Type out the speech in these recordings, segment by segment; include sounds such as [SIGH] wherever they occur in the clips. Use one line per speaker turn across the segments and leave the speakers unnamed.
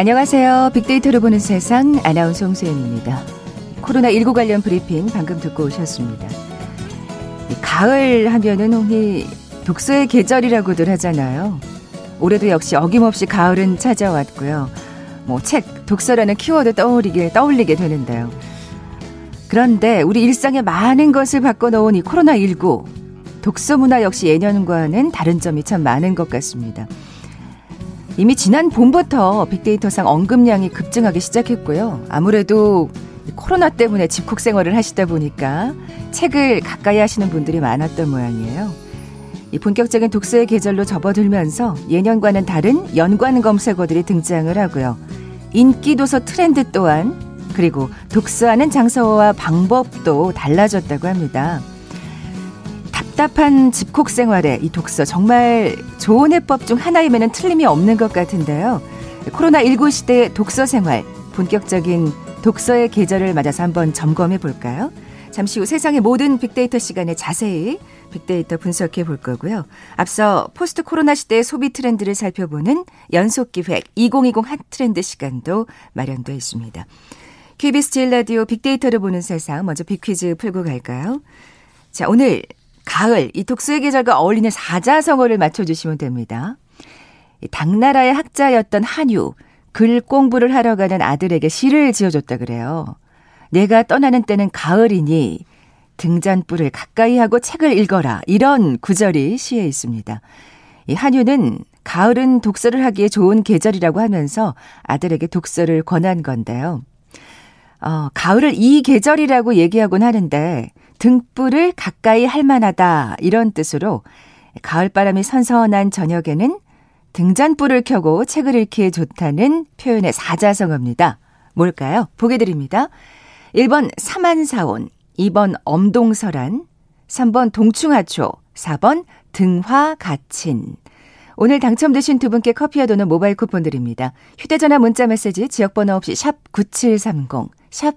안녕하세요. 빅데이터를 보는 세상 아나운서 홍소연입니다. 코로나19 관련 브리핑 방금 듣고 오셨습니다. 가을 하면은 흔히 독서의 계절이라고들 하잖아요. 올해도 역시 어김없이 가을은 찾아왔고요. 뭐 책, 독서라는 키워드 떠올리게 떠올리게 되는데요. 그런데 우리 일상에 많은 것을 바꿔놓은 이 코로나19 독서 문화 역시 예년과는 다른 점이 참 많은 것 같습니다. 이미 지난 봄부터 빅데이터상 언급량이 급증하기 시작했고요. 아무래도 코로나 때문에 집콕 생활을 하시다 보니까 책을 가까이 하시는 분들이 많았던 모양이에요. 이 본격적인 독서의 계절로 접어들면서 예년과는 다른 연관 검색어들이 등장을 하고요. 인기 도서 트렌드 또한 그리고 독서하는 장소와 방법도 달라졌다고 합니다. 답답한 집콕 생활에 이 독서 정말 좋은 해법 중 하나임에는 틀림이 없는 것 같은데요. 코로나19 시대의 독서 생활, 본격적인 독서의 계절을 맞아서 한번 점검해 볼까요? 잠시 후 세상의 모든 빅데이터 시간에 자세히 빅데이터 분석해 볼 거고요. 앞서 post 코로나 시대의 소비 트렌드를 살펴보는 연속 기획 2020 hot trend 시간도 마련되어 있습니다. KBS 제일 라디오 빅데이터를 보는 세상 먼저 big 퀴즈 풀고 갈까요? 자, 오늘 가을 이 독서의 계절과 어울리는 사자성어를 맞춰주시면 됩니다. 당나라의 학자였던 한유 글 공부를 하러 가는 아들에게 시를 지어줬다 그래요. 내가 떠나는 때는 가을이니 등잔불을 가까이 하고 책을 읽어라 이런 구절이 시에 있습니다. 이 한유는 가을은 독서를 하기에 좋은 계절이라고 하면서 아들에게 독서를 권한 건데요. 어, 가을을 이 계절이라고 얘기하곤 하는데 등불을 가까이 할 만하다 이런 뜻으로 가을바람이 선선한 저녁에는 등잔불을 켜고 책을 읽기에 좋다는 표현의 사자성어입니다. 뭘까요? 보게 드립니다. 1번 사만사온, 2번 엄동설한, 3번 동충하초, 4번 등화가친. 오늘 당첨되신 두 분께 커피와 도는 모바일 쿠폰 드립니다. 휴대전화 문자 메시지 지역번호 없이 샵 9730, 샵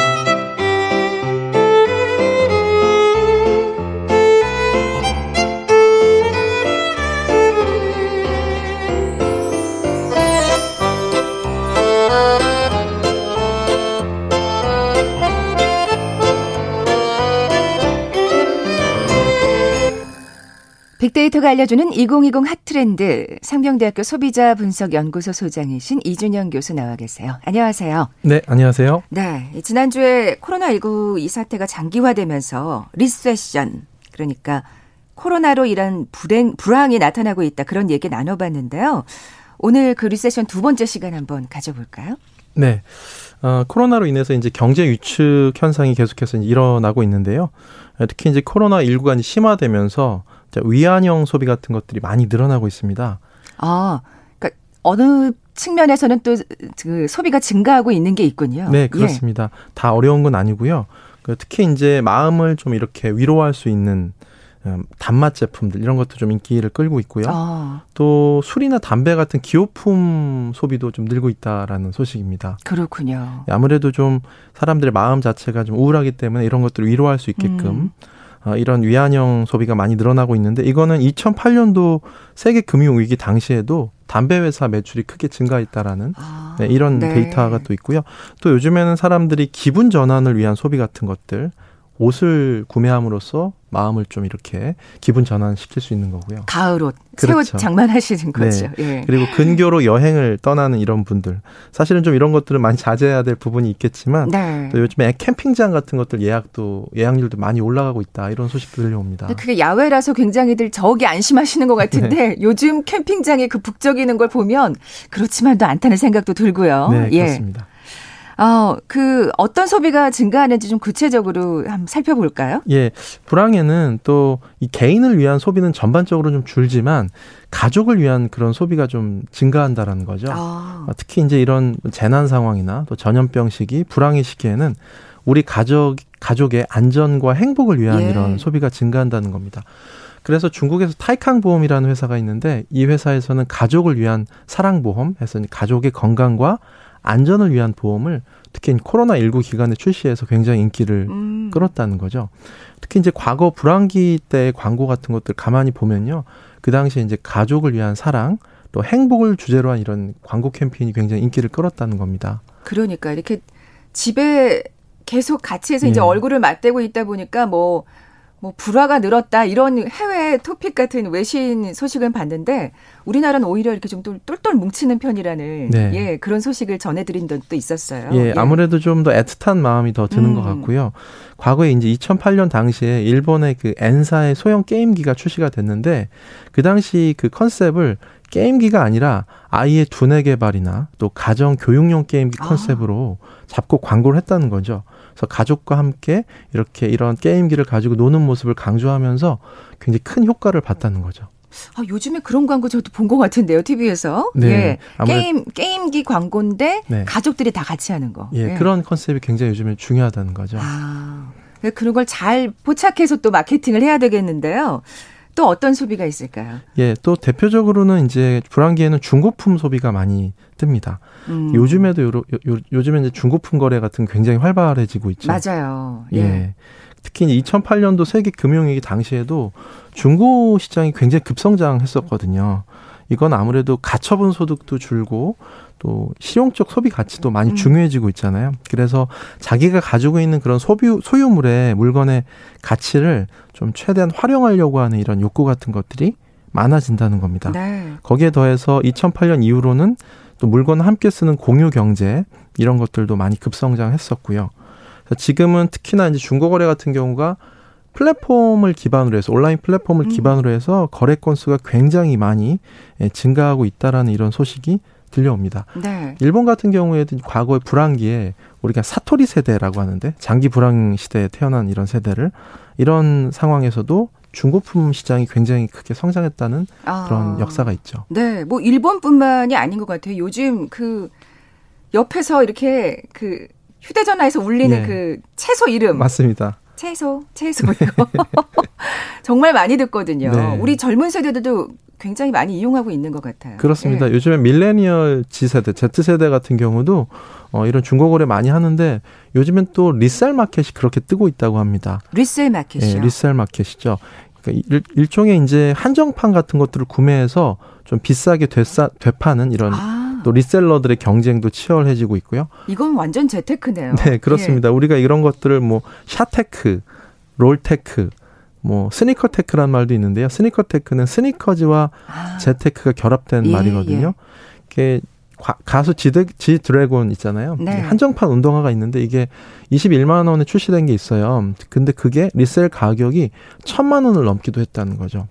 빅데이터가 알려주는 2020 hot trend 상명대학교 소비자 분석 연구소 소장이신 이준영 교수 나와 계세요. 안녕하세요.
네, 안녕하세요.
네, 지난주에 코로나19 이 사태가 장기화되면서 recession 그러니까 코로나로 이런 불행 불황이 나타나고 있다 그런 얘기 나눠봤는데요. 오늘 그 recession 두 번째 시간 한번 가져볼까요?
네. 어, 코로나로 인해서 이제 경제 위축 현상이 계속해서 일어나고 있는데요. 특히 이제 코로나 19가 심화되면서 위안형 소비 같은 것들이 많이 늘어나고 있습니다.
아, 그러니까 어느 측면에서는 또 그 소비가 증가하고 있는 게 있군요.
네, 그렇습니다. 예. 다 어려운 건 아니고요. 그 특히 이제 마음을 좀 이렇게 위로할 수 있는 음, 단맛 제품들 이런 것도 좀 인기를 끌고 있고요. 아. 또 술이나 담배 같은 기호품 소비도 좀 늘고 있다라는 소식입니다.
그렇군요.
아무래도 좀 사람들의 마음 자체가 좀 우울하기 때문에 이런 것들을 위로할 수 있게끔 음. 어, 이런 위안형 소비가 많이 늘어나고 있는데 이거는 2008년도 세계 금융 위기 당시에도 담배 회사 매출이 크게 증가했다라는 아, 네, 이런 네. 데이터가 또 있고요. 또 요즘에는 사람들이 기분 전환을 위한 소비 같은 것들 옷을 구매함으로써 마음을 좀 이렇게 기분 전환시킬 수 있는 거고요.
가을 옷, 그렇죠. 새옷 장만하시는 거죠. 네.
예. 그리고 근교로 여행을 떠나는 이런 분들. 사실은 좀 이런 것들은 많이 자제해야 될 부분이 있겠지만 네. 또 요즘에 캠핑장 같은 것들 예약도 예약률도 많이 올라가고 있다. 이런 소식도 들려옵니다.
그게 야외라서 굉장히들 저기 안심하시는 것 같은데 [LAUGHS] 네. 요즘 캠핑장에 그 북적이는 걸 보면 그렇지만도 않다는 생각도 들고요.
네, 예. 그렇습니다.
어, 그 어떤 소비가 증가하는지 좀 구체적으로 한번 살펴볼까요?
예. 불황에는 또 이 개인을 위한 소비는 전반적으로 좀 줄지만 가족을 위한 그런 소비가 좀 증가한다라는 거죠. 아. 특히 이제 이런 재난 상황이나 또 전염병 시기, 불황의 시기에는 우리 가족 가족의 안전과 행복을 위한
예.
이런 소비가 증가한다는 겁니다. 그래서 중국에서 타이캉 보험이라는 회사가 있는데 이 회사에서는 가족을 위한 사랑 보험 해서 가족의 건강과 안전을 위한 보험을 특히 코로나 19 기간에 출시해서 굉장히 인기를 음. 끌었다는 거죠. 특히 이제 과거 불황기 때 광고 같은 것들 가만히 보면요. 그 당시에 이제 가족을 위한 사랑 또 행복을 주제로 한 이런 광고 캠페인이 굉장히 인기를 끌었다는 겁니다.
그러니까 이렇게 집에 계속 같이 해서 이제 예. 얼굴을 맞대고 있다 보니까 뭐 뭐 불화가 늘었다 이런 해외 토픽 같은 외신 소식을 봤는데 우리나라는 오히려 이렇게 좀 똘똘 뭉치는 편이라는 네. 예 그런 소식을 전해드린 적도 있었어요.
예, 예. 아무래도 좀 더 애틋한 마음이 더 드는 음. 것 같고요. 과거에 이제 2008년 당시에 일본의 그 엔사의 소형 게임기가 출시가 됐는데 그 당시 그 컨셉을 게임기가 아니라 아이의 두뇌 개발이나 또 가정 교육용 게임기 아. 컨셉으로 아. 잡고 광고를 했다는 거죠. 그래서 가족과 함께 이렇게 이런 게임기를 가지고 노는 모습을 강조하면서 굉장히 큰 효과를 봤다는 거죠.
아, 요즘에 그런 광고 저도 본 것 같은데요, TV에서. 네. 예. 게임, 게임기 광고인데 네. 가족들이 다 같이 하는 거.
예, 예. 그런 컨셉이 굉장히 요즘에 중요하다는 거죠. 아.
그런 걸 잘 포착해서 또 마케팅을 해야 되겠는데요. 또 어떤 소비가 있을까요?
예, 또 대표적으로는 이제 불황기에는 중고품 소비가 많이 뜹니다. 음. 요즘에도 요, 요, 요 즘에 이제 중고품 거래 같은 굉장히 활발해지고 있죠.
맞아요. 예.
예. 특히 2008년도 세계 금융위기 당시에도 중고 시장이 굉장히 급성장했었거든요. 이건 아무래도 가처분 소득도 줄고 또 실용적 소비 가치도 많이 음. 중요해지고 있잖아요. 그래서 자기가 가지고 있는 그런 소비 소유물의 물건의 가치를 좀 최대한 활용하려고 하는 이런 욕구 같은 것들이 많아진다는 겁니다. 네. 거기에 더해서 2008년 이후로는 또 물건을 함께 쓰는 공유 경제 이런 것들도 많이 급성장했었고요. 지금은 특히나 이제 중고거래 같은 경우가 플랫폼을 기반으로 해서 온라인 플랫폼을 음. 기반으로 해서 거래 건수가 굉장히 많이 예, 증가하고 있다라는 이런 소식이 들려옵니다. 네. 일본 같은 경우에도 과거의 불황기에 우리가 사토리 세대라고 하는데 장기 불황 시대에 태어난 이런 세대를 이런 상황에서도 중고품 시장이 굉장히 크게 성장했다는 아. 그런 역사가 있죠.
네, 뭐 일본뿐만이 아닌 것 같아요. 요즘 그 옆에서 이렇게 그 휴대전화에서 울리는 네. 그 채소 이름
맞습니다.
채소, 채소 이거 정말 많이 듣거든요. 네. 우리 젊은 세대들도 굉장히 많이 이용하고 있는 것 같아요.
그렇습니다. 예. 요즘에 millennial G세대, Z세대 같은 경우도 어, 이런 중고거래 많이 하는데 요즘엔 또 resell market이 그렇게 뜨고 있다고 합니다.
resell market이요?
예, resell market이죠. 그러니까 일, 일종의 이제 한정판 같은 것들을 구매해서 좀 비싸게 되싸, 되파는 이런 아. 또 reseller들의 경쟁도 치열해지고 있고요.
이건 완전 재테크네요.
네, 그렇습니다. 예. 우리가 이런 것들을 뭐 샤테크, 롤테크, 뭐 스니커 테크란 말도 있는데요. 스니커 테크는 스니커즈와 아. 재테크가 결합된 예, 말이거든요. 예. 이게 가수 지드, 지 드래곤 있잖아요. 네. 한정판 운동화가 있는데 이게 21만 원에 출시된 게 있어요. 근데 그게 resell 가격이 천만 원을 넘기도 했다는 거죠.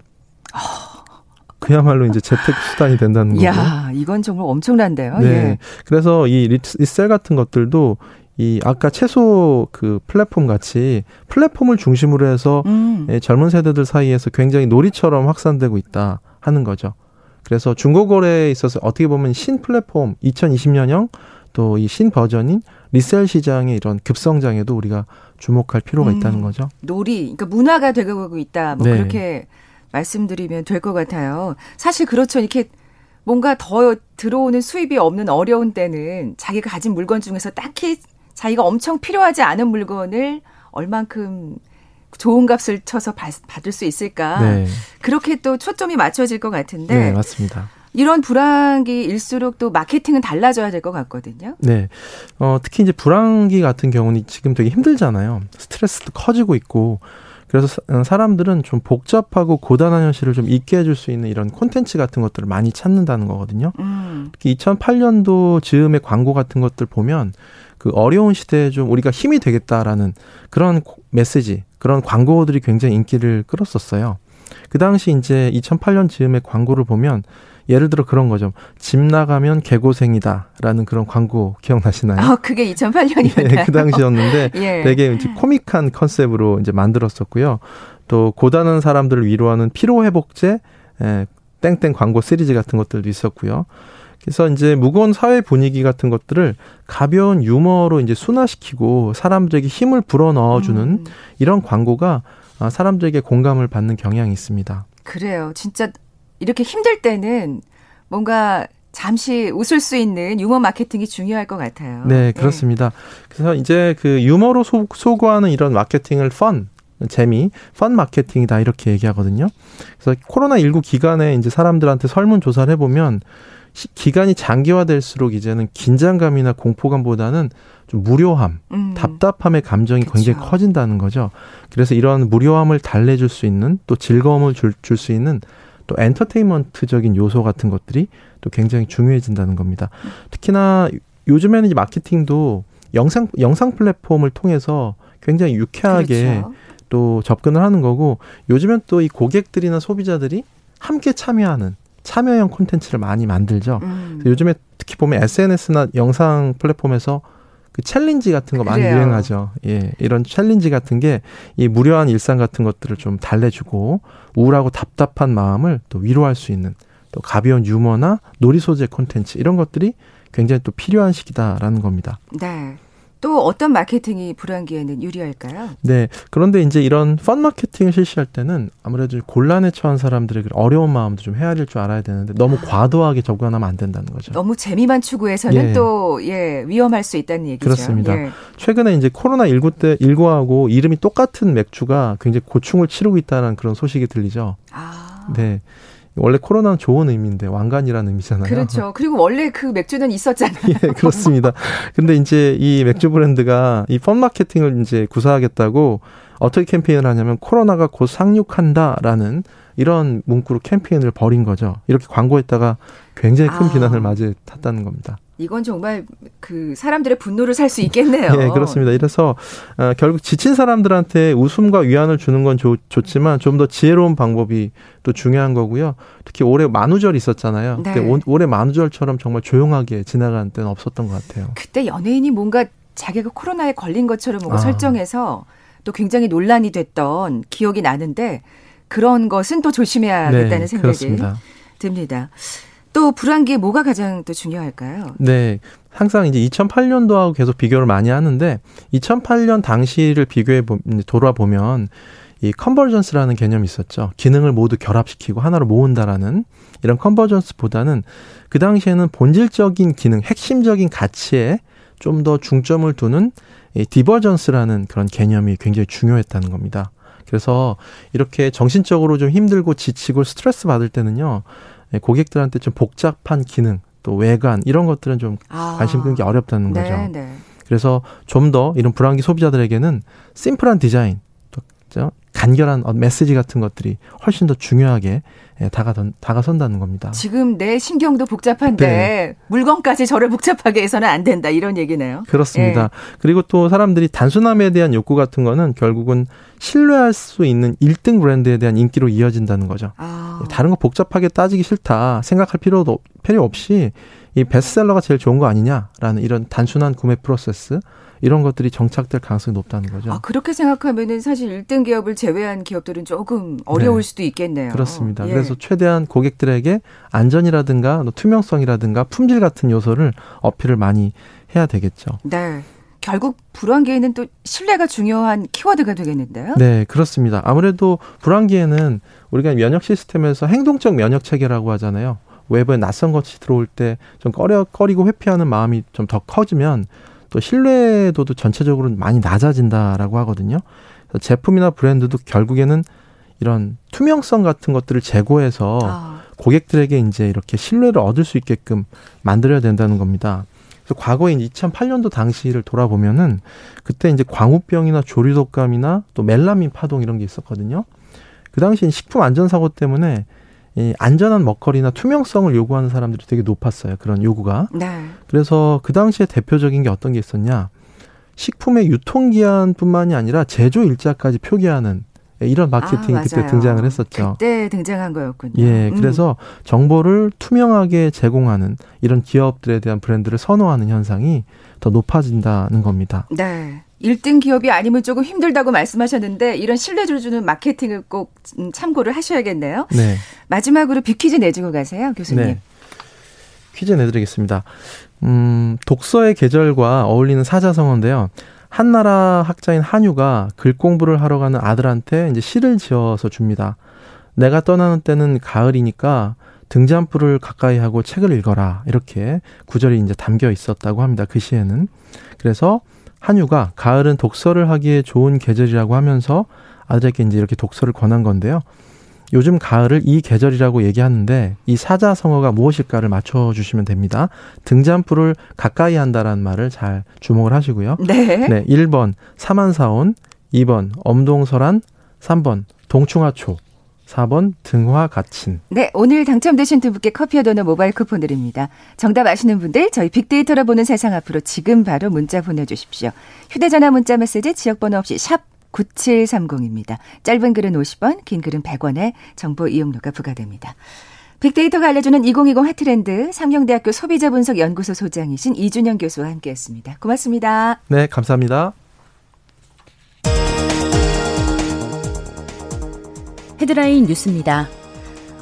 그야말로 이제 재테크 수단이 된다는 거고.
야, 이건 정말 엄청난데요.
네. 예. 그래서 이 리셀 같은 것들도 이 아까 채소 그 플랫폼 같이 플랫폼을 중심으로 해서 음. 예, 젊은 세대들 사이에서 굉장히 놀이처럼 확산되고 있다 하는 거죠. 그래서 중고거래에 있어서 어떻게 보면 신 플랫폼 2020년형 또 이 신 버전인 리셀 시장의 이런 급성장에도 우리가 주목할 필요가 음. 있다는 거죠.
놀이, 그러니까 문화가 되고 있다. 뭐 네. 그렇게 말씀드리면 될 것 같아요. 사실 그렇죠. 이렇게 뭔가 더 들어오는 수입이 없는 어려운 때는 자기가 가진 물건 중에서 딱히 자기가 엄청 필요하지 않은 물건을 얼만큼 좋은 값을 쳐서 받을 수 있을까. 네. 그렇게 또 초점이 맞춰질 것 같은데.
네, 맞습니다.
이런 불황기일수록 또 마케팅은 달라져야 될 것 같거든요.
네. 어, 특히 이제 불황기 같은 경우는 지금 되게 힘들잖아요. 스트레스도 커지고 있고. 그래서 어, 사람들은 좀 복잡하고 고단한 현실을 좀 잊게 해줄 수 있는 이런 콘텐츠 같은 것들을 많이 찾는다는 거거든요. 음. 특히 2008년도 즈음의 광고 같은 것들 보면 그 어려운 시대에 좀 우리가 힘이 되겠다라는 그런 메시지, 그런 광고들이 굉장히 인기를 끌었었어요. 그 당시 이제 2008년 즈음의 광고를 보면 예를 들어 그런 거죠. 집 나가면 개고생이다라는 그런 광고 기억나시나요?
아, 그게 2008년이었나요? [LAUGHS]
예, 그 당시였는데 [LAUGHS] 예. 되게 이제 코믹한 컨셉으로 이제 만들었었고요. 또 고단한 사람들을 위로하는 피로 회복제 예, 땡땡 광고 시리즈 같은 것들도 있었고요. 그래서 이제 무거운 사회 분위기 같은 것들을 가벼운 유머로 이제 순화시키고 사람들에게 힘을 불어 넣어주는 음. 이런 광고가 아, 사람들에게 공감을 받는 경향이 있습니다.
그래요. 진짜 이렇게 힘들 때는 뭔가 잠시 웃을 수 있는 유머 마케팅이 중요할 것 같아요.
네, 그렇습니다. 네. 그래서 이제 그 유머로 소, 소구하는 이런 마케팅을 펀, 재미, 펀 마케팅이다 이렇게 얘기하거든요. 그래서 코로나 19 기간에 이제 사람들한테 설문 조사를 해 보면 기간이 장기화될수록 이제는 긴장감이나 공포감보다는 좀 무료함, 음. 답답함의 감정이 그쵸. 굉장히 커진다는 거죠. 그래서 이런 무료함을 달래줄 수 있는 또 즐거움을 줄 수 있는 또 엔터테인먼트적인 요소 같은 것들이 또 굉장히 중요해진다는 겁니다. 특히나 요즘에는 이 마케팅도 영상 영상 플랫폼을 통해서 굉장히 유쾌하게 그렇죠. 또 접근을 하는 거고 요즘엔 또 이 고객들이나 소비자들이 함께 참여하는 참여형 콘텐츠를 많이 만들죠. 음. 요즘에 특히 보면 SNS나 영상 플랫폼에서 그 challenge 같은 거 많이 유행하죠. 예. 이런 challenge 같은 게 이 무료한 일상 같은 것들을 좀 달래주고 우울하고 답답한 마음을 또 위로할 수 있는 또 가벼운 유머나 놀이 소재 콘텐츠 이런 것들이 굉장히 또 필요한 시기다라는 겁니다.
네. 또 어떤 마케팅이 불황기에는 유리할까요?
네. 그런데 이제 이런 펀 마케팅을 실시할 때는 아무래도 곤란에 처한 사람들의 어려운 마음도 좀 헤아릴 줄 알아야 되는데 너무 아. 과도하게 접근하면 안 된다는 거죠.
너무 재미만 추구해서는 예. 또 예, 위험할 수 있다는 얘기죠.
그렇습니다. 예. 최근에 이제 코로나 19 때 19하고 이름이 똑같은 맥주가 굉장히 고충을 치르고 있다는 그런 소식이 들리죠. 아. 네. 원래 코로나는 좋은 의미인데 왕관이라는 의미잖아요.
그렇죠. [LAUGHS] 그리고 원래 그 맥주는 있었잖아요.
예, 그렇습니다. 근데 이제 이 맥주 브랜드가 이 펀 마케팅을 이제 구사하겠다고 어떻게 캠페인을 하냐면 코로나가 곧 상륙한다라는 이런 문구로 캠페인을 벌인 거죠. 이렇게 광고했다가 굉장히 큰 아. 비난을 맞이 탔다는 겁니다.
이건 정말 그 사람들의 분노를 살 수 있겠네요. [LAUGHS]
예, 그렇습니다. 이래서 어, 결국 지친 사람들한테 웃음과 위안을 주는 건 좋, 좋지만 좀 더 지혜로운 방법이 또 중요한 거고요. 특히 올해 만우절 있었잖아요. 네. 그때 올해 만우절처럼 정말 조용하게 지나간 때는 없었던 것 같아요.
그때 연예인이 뭔가 자기가 코로나에 걸린 것처럼 뭔가 아. 설정해서 또 굉장히 논란이 됐던 기억이 나는데 그런 것은 또 조심해야겠다는 네, 생각이 그렇습니다. 듭니다. 또 불황기에 뭐가 가장 또 중요할까요?
네. 항상 이제 2008년도하고 계속 비교를 많이 하는데 2008년 당시를 비교해 보, 돌아보면 이 convergence라는 개념이 있었죠. 기능을 모두 결합시키고 하나로 모은다라는 이런 convergence보다는 그 당시에는 본질적인 기능, 핵심적인 가치에 좀 더 중점을 두는 이 divergence라는 그런 개념이 굉장히 중요했다는 겁니다. 그래서 이렇게 정신적으로 좀 힘들고 지치고 스트레스 받을 때는요. 예, 고객들한테 좀 복잡한 기능 또 외관 이런 것들은 좀 아. 관심 끌기 어렵다는 거죠. 네, 네. 그래서 좀 더 이런 불안기 소비자들에게는 심플한 디자인 또 간결한 메시지 같은 것들이 훨씬 더 중요하게 예, 다가선, 다가선다는 겁니다.
지금 내 신경도 복잡한데 네. 물건까지 저를 복잡하게 해서는 안 된다 이런 얘기네요.
그렇습니다. 예. 그리고 또 사람들이 단순함에 대한 욕구 같은 거는 결국은 신뢰할 수 있는 1등 브랜드에 대한 인기로 이어진다는 거죠. 아. 다른 거 복잡하게 따지기 싫다 생각할 필요도 필요 없이 이 베스트셀러가 제일 좋은 거 아니냐라는 이런 단순한 구매 프로세스 이런 것들이 정착될 가능성이 높다는 거죠.
아, 그렇게 생각하면은 사실 1등 기업을 제외한 기업들은 조금 어려울 네. 수도 있겠네요.
그렇습니다. 예. 그래서 최대한 고객들에게 안전이라든가 투명성이라든가 품질 같은 요소를 어필을 많이 해야 되겠죠.
네. 결국 불황기에는 또 신뢰가 중요한 키워드가 되겠는데요.
네, 그렇습니다. 아무래도 불황기에는 우리가 면역 시스템에서 행동적 면역 체계라고 하잖아요. 외부에 낯선 것이 들어올 때 좀 꺼려 꺼리고 회피하는 마음이 좀 더 커지면 또 신뢰도도 전체적으로 많이 낮아진다라고 하거든요. 그래서 제품이나 브랜드도 결국에는 이런 투명성 같은 것들을 제고해서 아. 고객들에게 이제 이렇게 신뢰를 얻을 수 있게끔 만들어야 된다는 겁니다. 그래서 과거에 2008년도 당시를 돌아보면은 그때 이제 광우병이나 조류독감이나 또 멜라민 파동 이런 게 있었거든요. 그 당시엔 식품 안전 사고 때문에 이 안전한 먹거리나 투명성을 요구하는 사람들이 되게 높았어요. 그런 요구가. 네. 그래서 그 당시에 대표적인 게 어떤 게 있었냐? 식품의 유통기한뿐만이 아니라 제조 일자까지 표기하는 이런 마케팅이 아, 그때 등장을 했었죠.
그때 등장한 거였군요.
예, 음. 그래서 정보를 투명하게 제공하는 이런 기업들에 대한 브랜드를 선호하는 현상이 더 높아진다는 겁니다.
네. 1등 기업이 아니면 조금 힘들다고 말씀하셨는데 이런 신뢰를 주는 마케팅을 꼭 음, 참고를 하셔야겠네요. 네. 마지막으로 빅퀴즈 내주고 가세요, 교수님. 네.
퀴즈 내드리겠습니다. 음, 독서의 계절과 어울리는 사자성어인데요. 한나라 학자인 한유가 글 공부를 하러 가는 아들한테 이제 시를 지어서 줍니다. 내가 떠나는 때는 가을이니까 등잔불을 가까이 하고 책을 읽어라. 이렇게 구절이 이제 담겨 있었다고 합니다. 그 시에는. 그래서 한유가 가을은 독서를 하기에 좋은 계절이라고 하면서 아들에게 이제 이렇게 독서를 권한 건데요. 요즘 가을을 이 계절이라고 얘기하는데 이 사자성어가 무엇일까를 맞춰주시면 됩니다. 등잔불을 가까이 한다라는 말을 잘 주목을 하시고요.
네.
네. 1번 사만사온, 2번 엄동설한, 3번 동충하초, 4번 등화 가친.
네, 오늘 당첨되신 두 분께 커피와 도넛 모바일 쿠폰 드립니다. 정답 아시는 분들 저희 빅데이터로 보는 세상 앞으로 지금 바로 문자 보내주십시오. 휴대전화 문자 메시지 지역번호 없이 샵 9730입니다. 짧은 글은 50원, 긴 글은 100원에 정보 이용료가 부과됩니다. 빅데이터가 알려주는 2020 해트랜드 상경대학교 소비자분석연구소 소장이신 이준영 교수와 함께했습니다. 고맙습니다.
네, 감사합니다.
헤드라인 뉴스입니다.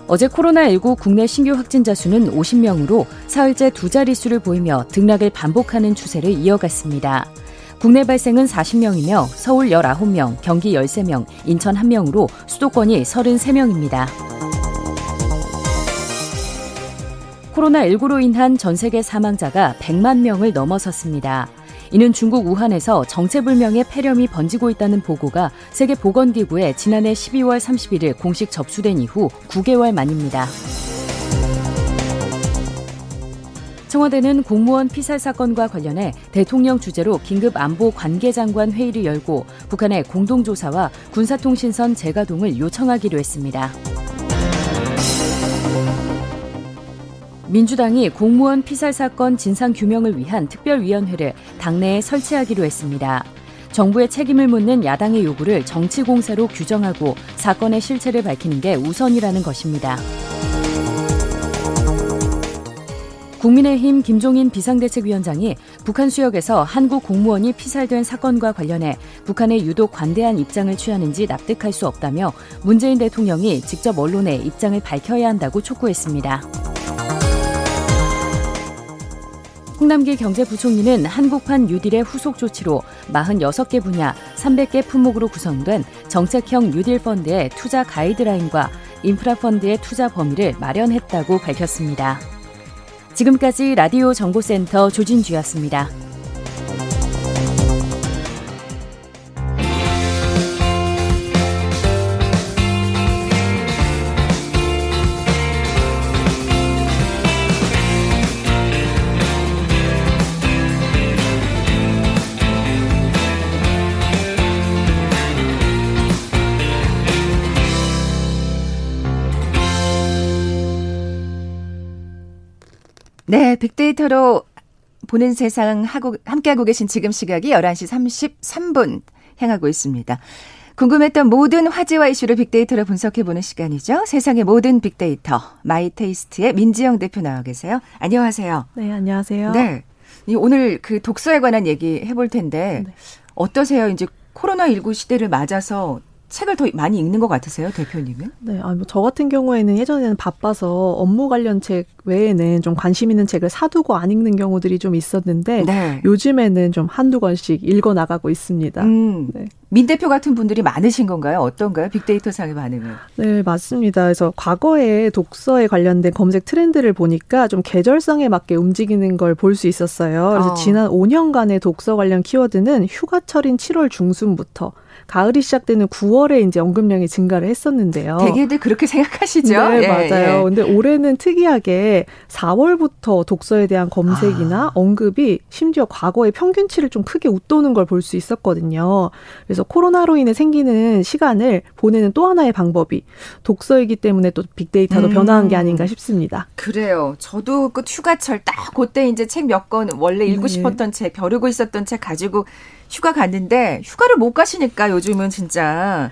어제 코로나19 국내 신규 확진자 수는 50명으로 사흘째 두 자릿수를 보이며 등락을 반복하는 추세를 이어갔습니다. 국내 발생은 40명이며 서울 19명, 경기 13명, 인천 1명으로 수도권이 33명입니다. 코로나19로 인한 전 세계 사망자가 100만 명을 넘어섰습니다. 이는 중국 우한에서 정체불명의 폐렴이 번지고 있다는 보고가 세계보건기구에 지난해 12월 31일 공식 접수된 이후 9개월 만입니다. 청와대는 공무원 피살 사건과 관련해 대통령 주재로 긴급 안보 관계장관 회의를 열고 북한의 공동조사와 군사통신선 재가동을 요청하기로 했습니다. 민주당이 공무원 피살 사건 진상 규명을 위한 특별위원회를 당내에 설치하기로 했습니다. 정부의 책임을 묻는 야당의 요구를 정치 공세로 규정하고 사건의 실체를 밝히는 게 우선이라는 것입니다. 국민의힘 김종인 비상대책위원장이 북한 수역에서 한국 공무원이 피살된 사건과 관련해 북한에 유독 관대한 입장을 취하는지 납득할 수 없다며 문재인 대통령이 직접 언론에 입장을 밝혀야 한다고 촉구했습니다. 홍남기 경제부총리는 한국판 뉴딜의 후속 조치로 46개 분야 300개 품목으로 구성된 정책형 뉴딜 펀드의 투자 가이드라인과 인프라 펀드의 투자 범위를 마련했다고 밝혔습니다. 지금까지 라디오 정보센터 조진주였습니다.
네, 빅데이터로 보는 세상 하고 함께하고 계신 지금 시각이 11시 33분 향하고 있습니다. 궁금했던 모든 화제와 이슈를 빅데이터로 분석해보는 시간이죠. 세상의 모든 빅데이터 마이테이스트의 민지영 대표 나와 계세요. 안녕하세요.
네, 안녕하세요.
네, 오늘 그 독서에 관한 얘기 해볼 텐데 네. 어떠세요? 이제 코로나 19 시대를 맞아서 책을 더 많이 읽는 것 같으세요, 대표님은?
네, 아, 뭐저 같은 경우에는 예전에는 바빠서 업무 관련 책 외에는 좀 관심 있는 책을 사두고 안 읽는 경우들이 좀 있었는데 네. 요즘에는 좀 한두 권씩 읽어 나가고 있습니다. 음,
네. 민 대표 같은 분들이 많으신 건가요? 어떤가요? 빅데이터 상의 반응은?
네, 맞습니다. 그래서 과거에 독서에 관련된 검색 트렌드를 보니까 좀 계절성에 맞게 움직이는 걸 볼 수 있었어요. 그래서 어. 지난 5년간의 독서 관련 키워드는 휴가철인 7월 중순부터 가을이 시작되는 9월에 이제 언급량이 증가를 했었는데요.
대개들 그렇게 생각하시죠?
네, 예, 맞아요. 예. 근데 올해는 특이하게 4월부터 독서에 대한 검색이나 아. 언급이 심지어 과거의 평균치를 좀 크게 웃도는 걸 볼 수 있었거든요. 그래서 코로나로 인해 생기는 시간을 보내는 또 하나의 방법이 독서이기 때문에 또 빅데이터도 음. 변화한 게 아닌가 싶습니다.
그래요. 저도 그 휴가철 딱 그때 이제 책 몇 권 원래 읽고 네. 싶었던 책, 벼르고 있었던 책 가지고 휴가 갔는데 휴가를 못 가시니까 요즘은 진짜.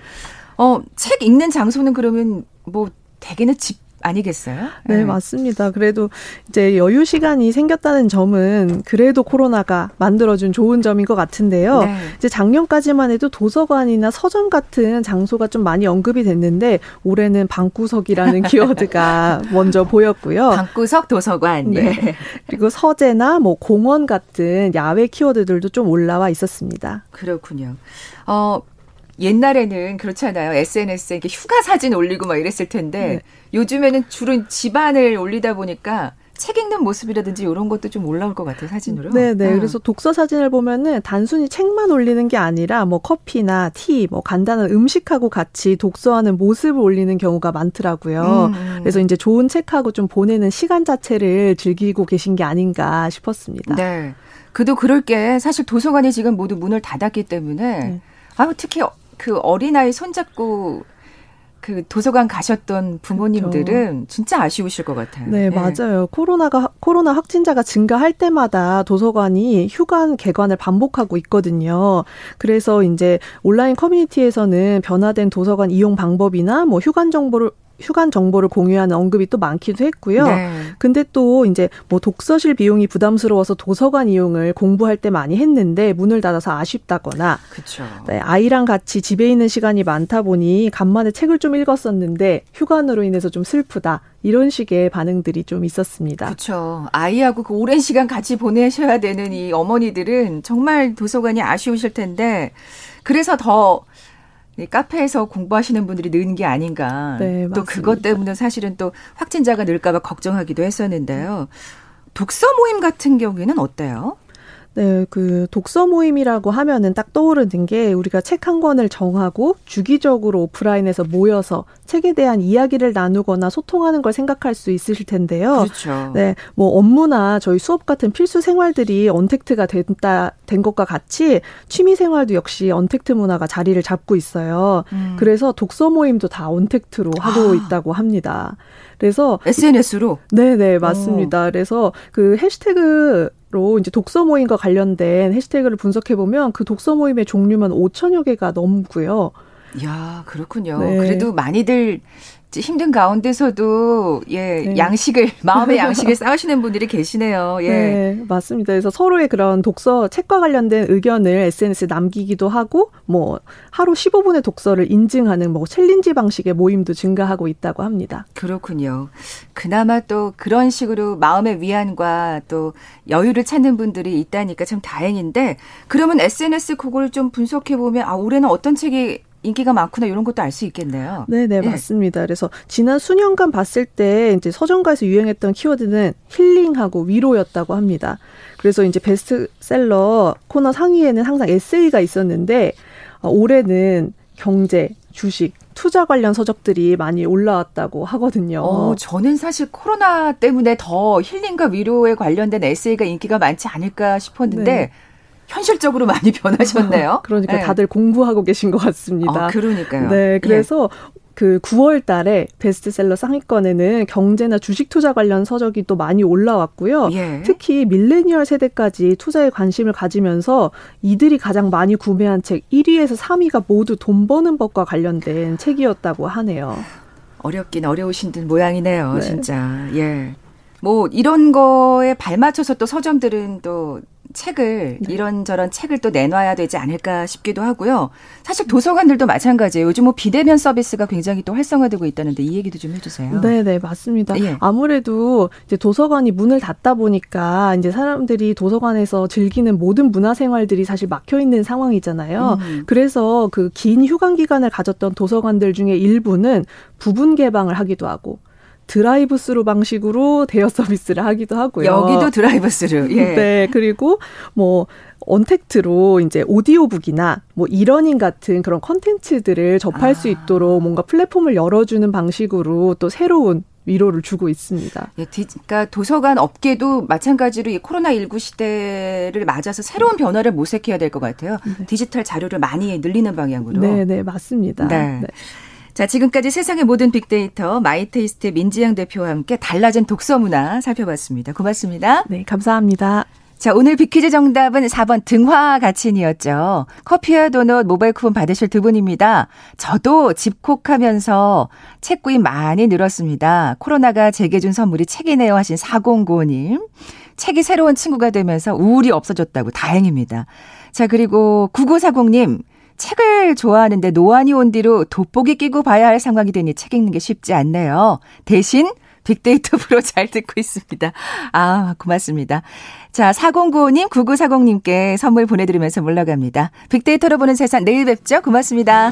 어, 책 읽는 장소는 그러면 뭐 대개는 집 아니겠어요?
네, 네, 맞습니다. 그래도 이제 여유 시간이 생겼다는 점은 그래도 코로나가 만들어준 좋은 점인 것 같은데요. 네. 이제 작년까지만 해도 도서관이나 서점 같은 장소가 좀 많이 언급이 됐는데 올해는 방구석이라는 [LAUGHS] 키워드가 먼저 보였고요.
방구석 도서관. 네.
네. 그리고 서재나 뭐 공원 같은 야외 키워드들도 좀 올라와 있었습니다.
그렇군요. 어, 옛날에는 그렇잖아요. SNS에 이렇게 휴가 사진 올리고 막 이랬을 텐데 네. 요즘에는 주로 집안을 올리다 보니까 책 읽는 모습이라든지 이런 것도 좀 올라올 것 같아요 사진으로.
네, 네. 음. 그래서 독서 사진을 보면은 단순히 책만 올리는 게 아니라 뭐 커피나 티, 뭐 간단한 음식하고 같이 독서하는 모습을 올리는 경우가 많더라고요. 음. 음. 그래서 이제 좋은 책하고 좀 보내는 시간 자체를 즐기고 계신 게 아닌가 싶었습니다.
네. 그도 그럴 게 사실 도서관이 지금 모두 문을 닫았기 때문에 네. 아유 특히 그 어린아이 손잡고 그 도서관 가셨던 부모님들은 그렇죠. 진짜 아쉬우실 것 같아요.
네, 네, 맞아요. 코로나가 코로나 확진자가 증가할 때마다 도서관이 휴관 개관을 반복하고 있거든요. 그래서 이제 온라인 커뮤니티에서는 변화된 도서관 이용 방법이나 뭐 휴관 정보를 휴관 정보를 공유하는 언급이 또 많기도 했고요. 네. 근데 또 이제 뭐 독서실 비용이 부담스러워서 도서관 이용을 공부할 때 많이 했는데 문을 닫아서 아쉽다거나
그쵸.
네, 아이랑 같이 집에 있는 시간이 많다 보니 간만에 책을 좀 읽었었는데 휴관으로 인해서 좀 슬프다. 이런 식의 반응들이 좀 있었습니다.
그렇죠. 아이하고 그 오랜 시간 같이 보내셔야 되는 이 어머니들은 정말 도서관이 아쉬우실 텐데 그래서 더 카페에서 공부하시는 분들이 는 게 아닌가. 네, 또 그것 때문에 사실은 또 확진자가 늘까봐 걱정하기도 했었는데요. 독서 모임 같은 경우에는 어때요?
네, 그 독서 모임이라고 하면은 딱 떠오르는 게 우리가 책 한 권을 정하고 주기적으로 오프라인에서 모여서 책에 대한 이야기를 나누거나 소통하는 걸 생각할 수 있으실 텐데요.
그렇죠.
네, 뭐 업무나 저희 수업 같은 필수 생활들이 언택트가 된다 된 것과 같이 취미 생활도 역시 언택트 문화가 자리를 잡고 있어요. 음. 그래서 독서 모임도 다 언택트로 하고 아. 있다고 합니다. 그래서
SNS로
네 네 맞습니다. 오. 그래서 그 해시태그 로 이제 독서 모임과 관련된 해시태그를 분석해 보면 그 독서 모임의 종류만 5천여 개가 넘고요.
야, 그렇군요. 네. 그래도 많이들 힘든 가운데서도 예 네. 양식을 마음의 [LAUGHS] 양식을 쌓으시는 분들이 계시네요. 예,
네, 맞습니다. 그래서 서로의 그런 독서 책과 관련된 의견을 SNS에 남기기도 하고 뭐 하루 15분의 독서를 인증하는 뭐 챌린지 방식의 모임도 증가하고 있다고 합니다.
그렇군요. 그나마 또 그런 식으로 마음의 위안과 또 여유를 찾는 분들이 있다니까 참 다행인데 그러면 SNS 그걸 좀 분석해 보면 아 올해는 어떤 책이 인기가 많구나 이런 것도 알 수 있겠네요.
네, 네, 맞습니다. 그래서 지난 수년간 봤을 때 이제 서점가에서 유행했던 키워드는 힐링하고 위로였다고 합니다. 그래서 이제 베스트셀러 코너 상위에는 항상 에세이가 있었는데 어, 올해는 경제, 주식, 투자 관련 서적들이 많이 올라왔다고 하거든요.
어, 저는 사실 코로나 때문에 더 힐링과 위로에 관련된 에세이가 인기가 많지 않을까 싶었는데 네. 현실적으로 많이 변하셨네요. [LAUGHS]
그러니까 네. 다들 공부하고 계신 것 같습니다.
아, 그러니까요.
네, 그래서 예. 그 9월 달에 베스트셀러 상위권에는 경제나 주식 투자 관련 서적이 또 많이 올라왔고요. 예. 특히 밀레니얼 세대까지 투자에 관심을 가지면서 이들이 가장 많이 구매한 책 1위에서 3위가 모두 돈 버는 법과 관련된 책이었다고 하네요.
어렵긴 어려우신 듯 모양이네요, 네. 진짜. 예. 뭐 이런 거에 발맞춰서 또 서점들은 또 책을 네. 이런저런 책을 또 내놔야 되지 않을까 싶기도 하고요. 사실 도서관들도 마찬가지예요. 요즘 뭐 비대면 서비스가 굉장히 또 활성화되고 있다는데 이 얘기도 좀 해주세요.
네, 네 맞습니다. 예. 아무래도 이제 도서관이 문을 닫다 보니까 이제 사람들이 도서관에서 즐기는 모든 문화 생활들이 사실 막혀 있는 상황이잖아요. 음. 그래서 그 긴 휴관 기간을 가졌던 도서관들 중에 일부는 부분 개방을 하기도 하고 드라이브 스루 방식으로 대여 서비스를 하기도 하고요.
여기도 드라이브 스루. 예.
네. 그리고 뭐 언택트로 이제 오디오북이나 뭐 이러닝 같은 그런 컨텐츠들을 접할 아. 수 있도록 뭔가 플랫폼을 열어주는 방식으로 또 새로운 위로를 주고 있습니다.
예, 그러니까 도서관 업계도 마찬가지로 이 코로나19 시대를 맞아서 새로운 변화를 모색해야 될 것 같아요. 네. 디지털 자료를 많이 늘리는 방향으로.
네, 네, 맞습니다. 네. 네.
자, 지금까지 세상의 모든 빅데이터 마이테이스트 민지영 대표와 함께 달라진 독서 문화 살펴봤습니다. 고맙습니다.
네, 감사합니다.
자, 오늘 빅퀴즈 정답은 4번 등화 가친이었죠. 커피와 도넛 모바일 쿠폰 받으실 두 분입니다. 저도 집콕하면서 책 구입 많이 늘었습니다. 코로나가 제게 준 선물이 책이네요 하신 4095님. 책이 새로운 친구가 되면서 우울이 없어졌다고 다행입니다. 자, 그리고 9940님. 책을 좋아하는데 노안이 온 뒤로 돋보기 끼고 봐야 할 상황이 되니 책 읽는 게 쉽지 않네요. 대신 빅데이터 프로 [LAUGHS] 잘 듣고 있습니다. 아, 고맙습니다. 자, 4095님, 9940님께 선물 보내드리면서 물러갑니다. 빅데이터로 보는 세상 내일 뵙죠. 고맙습니다.